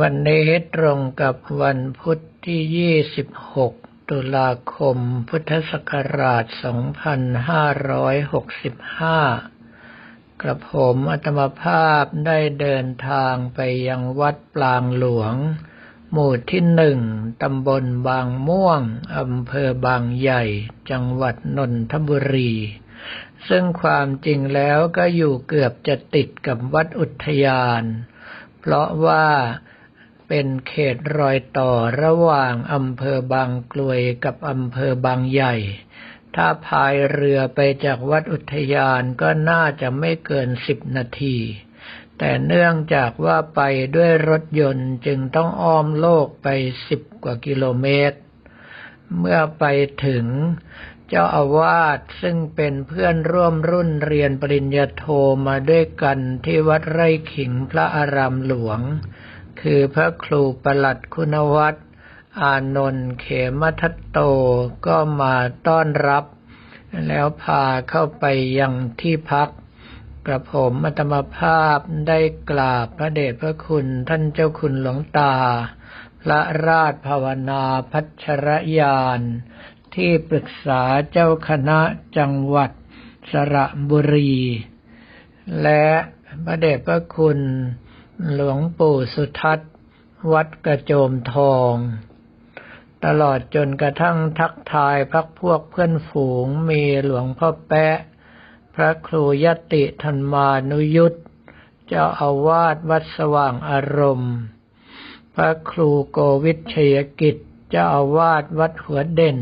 วันนี้ตรงกับวันพุทธที่ 26 ตุลาคม พุทธศักราช 2565 กระผมอัตมภาพได้เดินทางไปยังวัดปลางหลวง หมู่ที่หนึ่งตำบลบางม่วง อำเภอบางใหญ่ จังหวัดนนทบุรีซึ่งความจริงแล้วก็อยู่เกือบจะติดกับวัดอุทยาน เพราะว่าเป็นเขตรอยต่อระหว่างอำเภอบางกลวยกับอำเภอบางใหญ่ ถ้าพายเรือไปจากวัดอุทยานก็น่าจะไม่เกินสิบนาที แต่เนื่องจากว่าไปด้วยรถยนต์จึงต้องอ้อมโลกไปสิบกว่ากิโลเมตร เมื่อไปถึง เจ้าอาวาสซึ่งเป็นเพื่อนร่วมรุ่นเรียนปริญญาโทมาด้วยกันที่วัดไร่ขิงพระอารามหลวง คือพระครูประหลัดคุณวัตรอานนท์เขมทัตโตก็มาต้อนรับ แล้วพาเข้าไปยังที่พัก กระผมอัตมภาพได้กราบพระเดชพระคุณท่านเจ้าคุณหลวงตา พระราชภาวนาพัชรยาน ที่ปรึกษาเจ้าคณะจังหวัดสระบุรี และพระเดชพระคุณหลวงปู่สุทัศน์ วัดกระโจมทอง ตลอดจนกระทั่งทักทายพักพวกเพื่อนฝูงมีหลวงพ่อแปะ พระครูยติธรรมานุยุตเจ้าอาวาสวัดสว่างอารมณ์ พระครูโกวิทชยกิจเจ้าอาวาสวัดหัวเด่น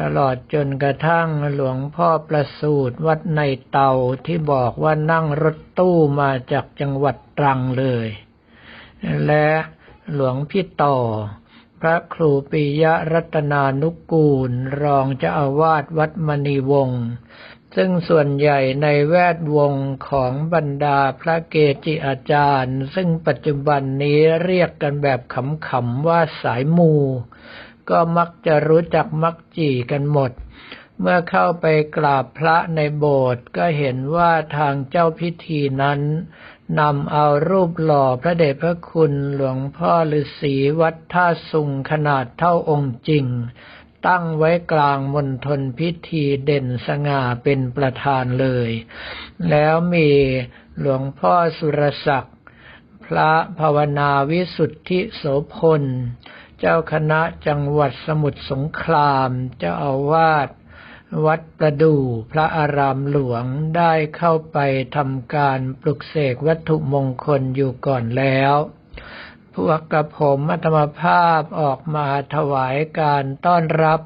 ตลอดจนกระทั่งหลวงพ่อประสูตรวัดในเตาที่บอกว่านั่งรถตู้มาจากจังหวัดตรังเลย และหลวงพี่ต่อ พระครูปิยรัตนานุกูล รองเจ้าอาวาสวัดมณีวงศ์ซึ่งส่วนใหญ่ในแวดวงของบรรดาพระเกจิอาจารย์ ซึ่งปัจจุบันนี้เรียกกันแบบขำๆว่าสายมู ก็มักจะรู้จักมักจีกันหมด เมื่อเข้าไปกราบพระในโบสถ์ก็เห็นว่าทางเจ้าพิธีนั้นนำเอารูปหล่อพระเดชพระคุณหลวงพ่อฤาษีวัดท่าสุงขนาดเท่าองค์จริง ตั้งไว้กลางมณฑลพิธีเด่นสง่าเป็นประธานเลย แล้วมีหลวงพ่อสุรศักดิ์ พระภาวนาวิสุทธิโสพล เจ้าคณะจังหวัดสมุทรสงครามเจ้าอาวาสวัดประดู่พระอารามหลวงได้เข้าไปทำการปลุกเสกวัตถุมงคลอยู่ก่อนแล้ว พวกกระผมอัตมภาพออกมาถวายการต้อนรับ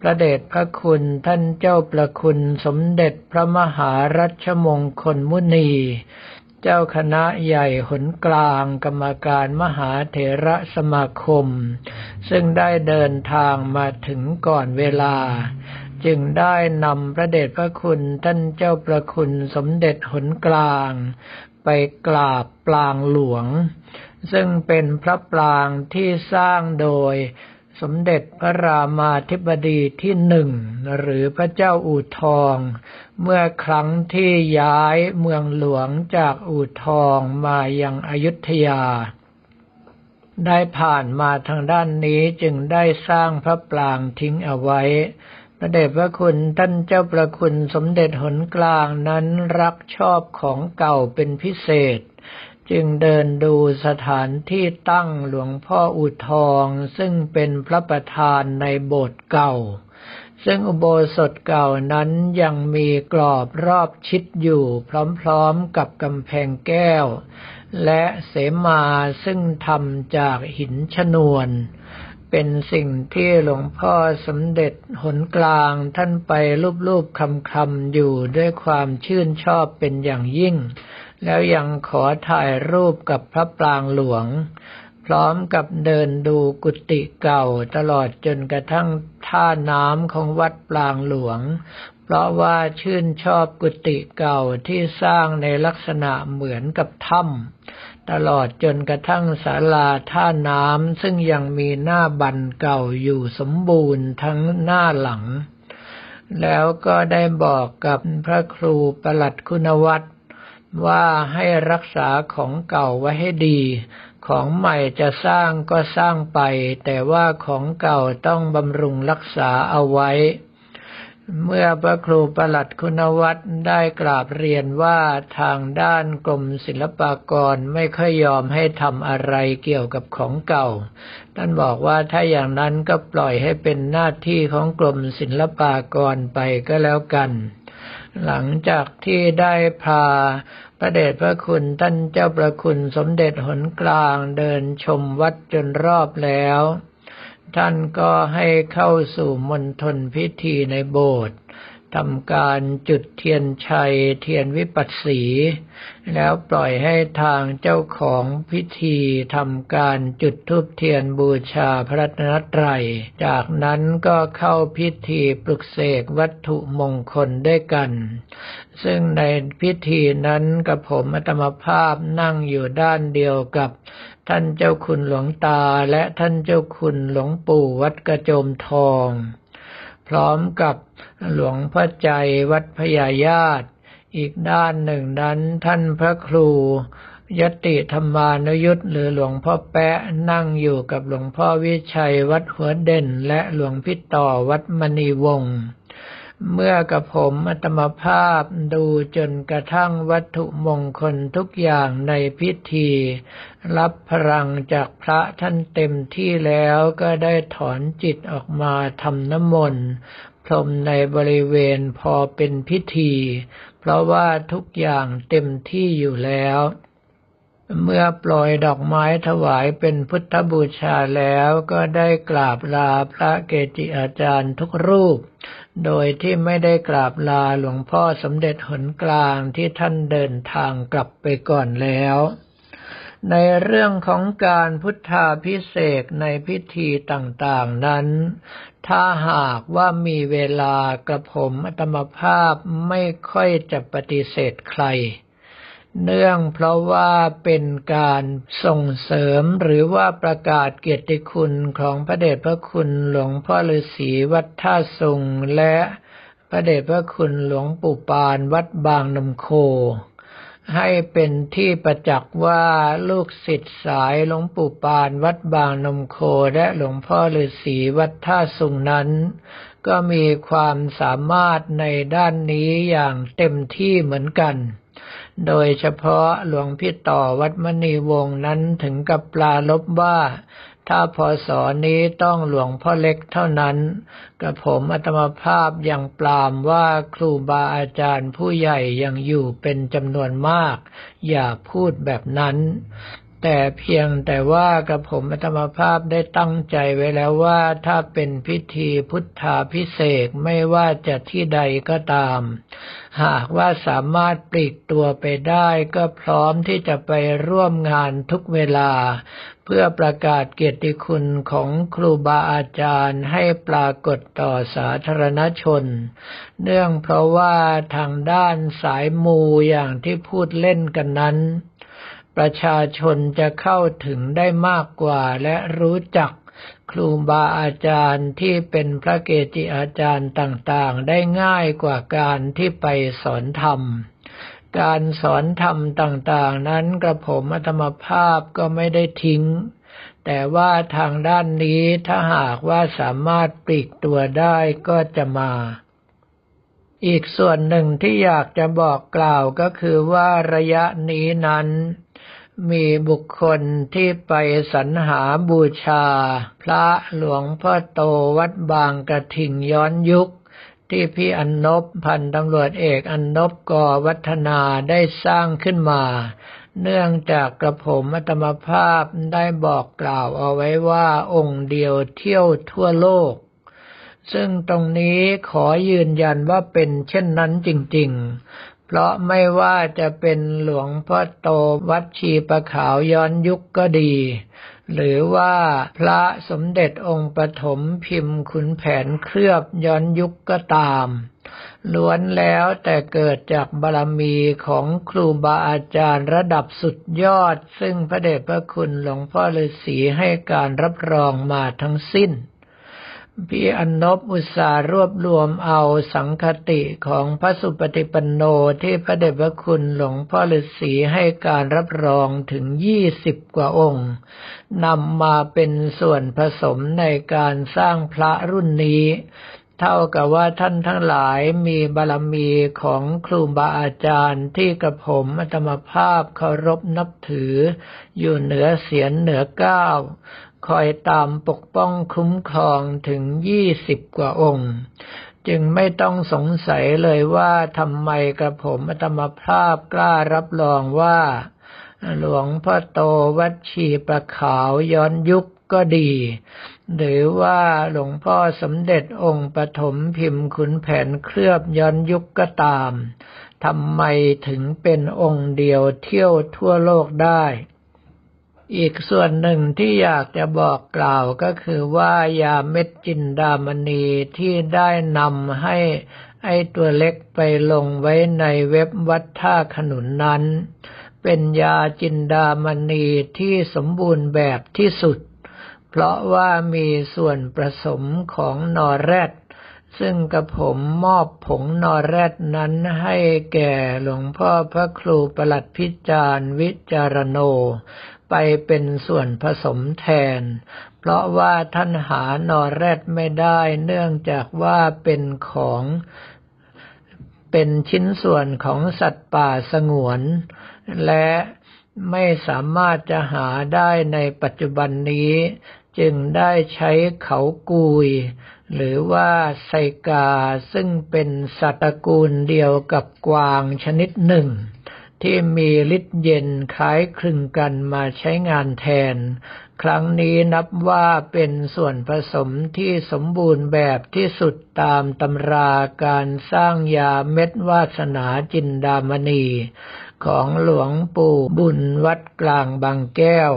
พระเดชพระคุณท่านเจ้าประคุณสมเด็จพระมหารัชมงคลมุนี เจ้าคณะใหญ่หนกลางกรรมการมหาเถระสมาคม ซึ่งได้เดินทางมาถึงก่อนเวลา จึงได้นำพระเดชพระคุณท่านเจ้าประคุณสมเด็จหนกลาง ไปกราบปลางหลวง ซึ่งเป็นพระปรางที่สร้างโดย สมเด็จพระรามาธิบดีที่หนึ่งหรือพระเจ้าอู่ทอง เมื่อครั้งที่ย้ายเมืองหลวงจากอู่ทองมายังอยุธยา ได้ผ่านมาทางด้านนี้จึงได้สร้างพระปรางทิ้งเอาไว้พระเดชพระคุณท่านเจ้าประคุณสมเด็จหนกลางนั้นรักชอบของเก่าเป็นพิเศษ จึงเดินดูสถานที่ตั้งหลวงพ่ออุทองซึ่งเป็นพระประธานในโบสถ์เก่า ซึ่งอุโบสถเก่านั้นยังมีกรอบรอบชิดอยู่พร้อมๆกับกำแพงแก้ว และเสมาซึ่งทำจากหินชนวนเป็นสิ่งที่หลวงพ่อสมเด็จหนกลางท่านไปรูปๆคำๆอยู่ด้วยความชื่นชอบเป็นอย่างยิ่ง แล้วยังขอถ่ายรูปกับพระปรางหลวง พร้อมกับเดินดูกุฏิเก่าตลอดจนกระทั่งท่าน้ำของวัดปรางหลวง เพราะว่าชื่นชอบกุฏิเก่าที่สร้างในลักษณะเหมือนกับถ้ำตลอดจนกระทั่งศาลาท่าน้ำซึ่งยังมีหน้าบันเก่าอยู่สมบูรณ์ทั้งหน้าหลังแล้วก็ได้บอกกับพระครูประหลัดคุณวัตร ว่าให้รักษาของเก่าไว้ให้ดี ของใหม่จะสร้างก็สร้างไป แต่ว่าของเก่าต้องบำรุงรักษาเอาไว้ เมื่อพระครูประหลัดคุณวัฒน์ได้กราบเรียนว่าทางด้านกรมศิลปากรไม่ค่อยยอมให้ทำอะไรเกี่ยวกับของเก่า ท่านบอกว่าถ้าอย่างนั้นก็ปล่อยให้เป็นหน้าที่ของกรมศิลปากรไปก็แล้วกัน หลังจากที่ได้พาพระเดชพระคุณท่านเจ้าประคุณสมเด็จหนกลางเดินชมวัดจนรอบแล้ว ท่านก็ให้เข้าสู่มณฑลพิธีในโบสถ์ ทำการจุดเทียนชัยเทียนวิปัสสี แล้วปล่อยให้ทางเจ้าของพิธีทำการจุดธูปเทียนบูชาพระนตรัย จากนั้นก็เข้าพิธีปลุกเสกวัตถุมงคลด้วยกัน ซึ่งในพิธีนั้นกับผมอัตมภาพนั่งอยู่ด้านเดียวกับท่านเจ้าคุณหลวงตาและท่านเจ้าคุณหลวงปู่วัดกระโจมทอง พร้อมกับหลวงพ่อใจวัดพญาญาติ อีกด้านหนึ่งนั้นท่านพระครู ยติธรรมานุยุทธหรือหลวงพ่อแปะนั่งอยู่กับหลวงพ่อวิชัยวัดหัวเด่น และหลวงพิต่อวัดมณีวงศ์ เมื่อกับผมอัตมภาพดูจนกระทั่งวัตถุมงคลทุกอย่างในพิธี รับพลังจากพระท่านเต็มที่แล้วก็ได้ถอนจิตออกมาทำน้ำมนต์พรมในบริเวณพอเป็นพิธี เพราะว่าทุกอย่างเต็มที่อยู่แล้ว เมื่อปล่อยดอกไม้ถวายเป็นพุทธบูชาแล้วก็ได้กราบลาพระเกจิอาจารย์ทุกรูป โดยที่ไม่ได้กราบลาหลวงพ่อสมเด็จหนกลางที่ท่านเดินทางกลับไปก่อนแล้ว ในเรื่องของการพุทธาพิเศษในพิธีต่างๆนั้น ถ้าหากว่ามีเวลากระผมอัตมภาพไม่ค่อยจะปฏิเสธใคร เนื่องเพราะว่าเป็นการส่งเสริมหรือว่าประกาศเกียรติคุณของพระเดชพระคุณหลวงพ่อฤาษีวัดท่าสุงและพระเดชพระคุณหลวงปู่ปานวัดบางนมโค ให้เป็นที่ประจักษ์ว่าลูกศิษย์สายหลวงปู่ปานวัดบางนมโคและหลวงพ่อฤาษีวัดท่าสุงนั้น ก็มีความสามารถในด้านนี้อย่างเต็มที่เหมือนกัน โดยเฉพาะหลวงพี่ต่อวัดมณีวงศ์นั้นถึงกับปลาลบว่า ถ้าพอสอนี้ต้องหลวงพ่อเล็กเท่านั้นกับผมอัตมภาพยังปรามว่าครูบาอาจารย์ผู้ใหญ่ยังอยู่เป็นจำนวนมาก อย่าพูดแบบนั้น แต่เพียงแต่ว่ากับผมอัตมภาพได้ตั้งใจไว้แล้วว่าถ้าเป็นพิธีพุทธาพิเศษไม่ว่าจะที่ใดก็ตาม หากว่าสามารถปลีกตัวไปได้ก็พร้อมที่จะไปร่วมงานทุกเวลา เพื่อประกาศเกียรติคุณของครูบาอาจารย์ให้ปรากฏต่อสาธารณชน เนื่องเพราะว่าทางด้านสายมูอย่างที่พูดเล่นกันนั้น ประชาชนจะเข้าถึงได้มากกว่าและรู้จักครูบาอาจารย์ที่เป็นพระเกจิอาจารย์ต่างๆ ได้ง่ายกว่าการที่ไปสอนธรรม การสอนธรรมต่างๆ นั้นกระผมอัตมภาพก็ไม่ได้ทิ้ง แต่ว่าทางด้านนี้ถ้าหากว่าสามารถปลีกตัวได้ก็จะมา อีกส่วนหนึ่งที่อยากจะบอกกล่าวก็คือว่าระยะนี้นั้น มีบุคคลที่ไปสรรหาบูชา พระหลวงพ่อโตวัดบางกระถิ่งย้อนยุค ที่พี่อันนบพันตำรวจเอกอันนบกอวัฒนาได้สร้างขึ้นมา เนื่องจากกระผมอัตมภาพได้บอกกล่าวเอาไว้ว่าองค์เดียวเที่ยวทั่วโลก ซึ่งตรงนี้ขอยืนยันว่าเป็นเช่นนั้นจริงๆ เพราะไม่ว่าจะเป็นหลวงพ่อโตวัดชีประขาวย้อนยุคก็ดี หรือว่าพระสมเด็จองค์ปฐมพิมพ์ขุนแผนเคลือบย้อนยุคก็ตามล้วนแล้วแต่เกิดจากบารมีของครูบาอาจารย์ระดับสุดยอด ซึ่งพระเดชพระคุณหลวงพ่อฤาษีให้การรับรองมาทั้งสิ้น พี่อนนบอุตสารวบรวมเอาสังคติของพระสุปฏิปันโนที่พระเดชพระคุณหลวงพ่อฤาษีให้การรับรองถึงยี่สิบกว่าองค์นำมาเป็นส่วนผสมในการสร้างพระรุ่นนี้ เท่ากับว่าท่านทั้งหลายมีบารมีของครูบาอาจารย์ที่กระผมอัตมภาพเคารพนับถือ อยู่เหนือเสียนเหนือก้าว คอยตามปกป้องคุ้มครองถึงยี่สิบกว่าองค์ จึงไม่ต้องสงสัยเลยว่าทำไมกระผมอัตมภาพกล้ารับรองว่า หลวงพ่อโตวัดชีประขาวย้อนยุคก็ดี หรือว่าหลวงพ่อสมเด็จองค์ปฐมพิมพ์ขุนแผนเคลือบย้อนยุคก็ตามทำไมถึงเป็นองค์เดียวเที่ยวทั่วโลกได้ อีกส่วนหนึ่งที่อยากจะบอกกล่าวก็คือว่ายาเม็ดจินดามณีที่ได้นำให้ไอตัวเล็กไปลงไว้ในเว็บวัดท่าขนุนนั้น เป็นยาจินดามณีที่สมบูรณ์แบบที่สุด เพราะว่ามีส่วนผสมของนอแรดซึ่งกระผมมอบผงนอแรดนั้นให้แก่หลวงพ่อพระครูประหลัดพิจารณ์วิจารโน ไปเป็นส่วนผสมแทน เพราะว่าท่านหานอแรดไม่ได้เนื่องจากว่าเป็นของเป็นชิ้นส่วนของสัตว์ป่าสงวน และไม่สามารถจะหาได้ในปัจจุบันนี้ จึงได้ใช้เขากุย หรือว่าไซกาซึ่งเป็นสัตว์ตระกูลเดียวกับกวางชนิดหนึ่ง ที่มีฤทธิ์เย็นคล้ายคลึงกันมาใช้งานแทน ครั้งนี้นับว่าเป็นส่วนผสมที่สมบูรณ์แบบที่สุดตามตำราการสร้างยาเม็ดวาสนาจินดามณี ของหลวงปู่บุญวัดกลางบางแก้ว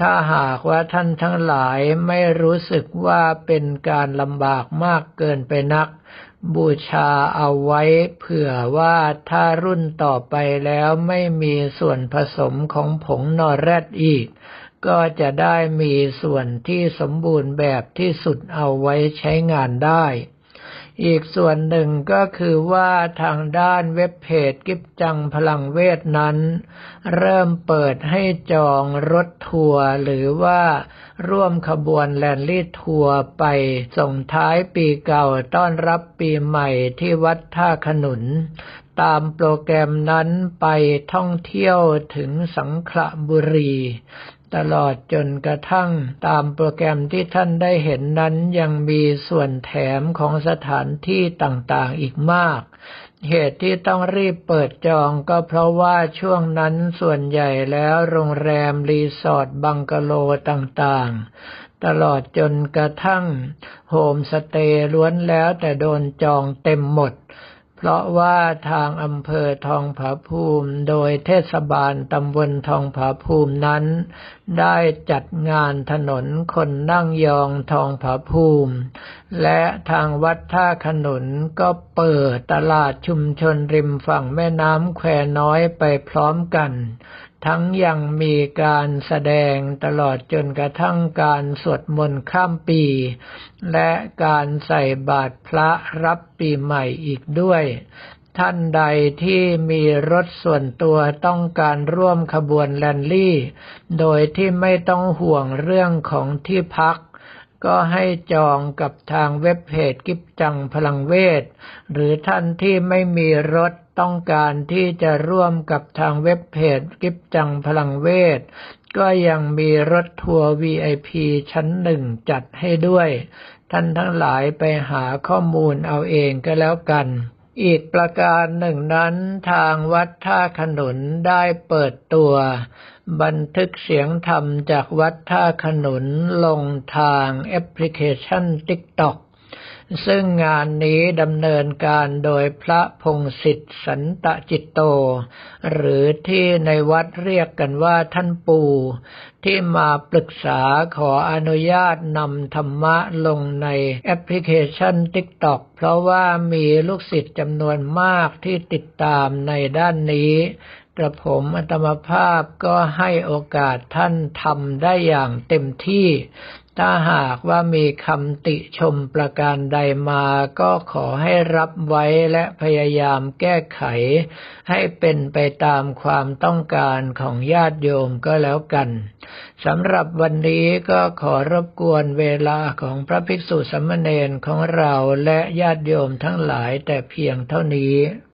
ถ้าหากว่าท่านทั้งหลายไม่รู้สึกว่าเป็นการลำบากมากเกินไปนัก บูชาเอาไว้เผื่อว่าถ้ารุ่นต่อไปแล้วไม่มีส่วนผสมของผงนอแรดอีก ก็จะได้มีส่วนที่สมบูรณ์แบบที่สุดเอาไว้ใช้งานได้ อีกส่วนหนึ่งก็คือว่าทางด้านเว็บเพจกิบจังพลังเวทนั้น เริ่มเปิดให้จองรถทัวร์หรือว่าร่วมขบวนแรลลี่ทัวร์ไปส่งท้ายปีเก่าต้อนรับปีใหม่ที่วัดท่าขนุน ตามโปรแกรมนั้นไปท่องเที่ยวถึงสังขละบุรี ตลอดจนกระทั่งตามโปรแกรมที่ท่านได้เห็นนั้นยังมีส่วนแถมของสถานที่ต่างๆอีกมาก เหตุที่ต้องรีบเปิดจองก็เพราะว่าช่วงนั้นส่วนใหญ่แล้วโรงแรมรีสอร์ทบังกะโลต่างๆ ตลอดจนกระทั่งโฮมสเตย์ล้วนแล้วแต่โดนจองเต็มหมด เพราะว่าทางอำเภอทองผาภูมิ โดยเทศบาลตำบลทองผาภูมินั้น ได้จัดงานถนนคนนั่งยองทองผาภูมิ และทางวัดท่าขนุนก็เปิดตลาดชุมชนริมฝั่งแม่น้ำแควน้อยไปพร้อมกัน ทั้งยังมีการแสดงตลอดจนกระทั่งการสวดมนต์ข้ามปี และการใส่บาตรพระรับปีใหม่อีกด้วย ท่านใดที่มีรถส่วนตัวต้องการร่วมขบวนแลนลี่ โดยที่ไม่ต้องห่วงเรื่องของที่พักก็ให้จองกับทางเว็บเพจกิบจังพลังเวท หรือท่านที่ไม่มีรถ ต้องการที่จะร่วมกับทางเว็บเพจกิบจังพลังเวท ก็ยังมีรถทัวร์ VIP ชั้นหนึ่งจัดให้ด้วย ท่านทั้งหลายไปหาข้อมูลเอาเองก็แล้วกัน อีกประการหนึ่งนั้นทางวัดท่าขนุนได้เปิดตัว บันทึกเสียงธรรมจากวัดท่าขนุนลงทางแอปพลิเคชัน TikTok ซึ่งงานนี้ดำเนินการโดยพระพงศิษฐ์สันตจิตโต หรือที่ในวัดเรียกกันว่าท่านปู่ ที่มาปรึกษาขออนุญาตนำธรรมะลงในแอปพลิเคชัน TikTok เพราะว่ามีลูกศิษย์จำนวนมากที่ติดตามในด้านนี้กระผมอัตมภาพก็ให้โอกาสท่านทำได้อย่างเต็มที่ ถ้าหากว่ามีคำติชมประการใดมาก็ขอให้รับไว้และพยายามแก้ไข ให้เป็นไปตามความต้องการของญาติโยมก็แล้วกันสำหรับวันนี้ก็ขอรบกวนเวลาของพระภิกษุสมณเณรของเราและญาติโยมทั้งหลายแต่เพียงเท่านี้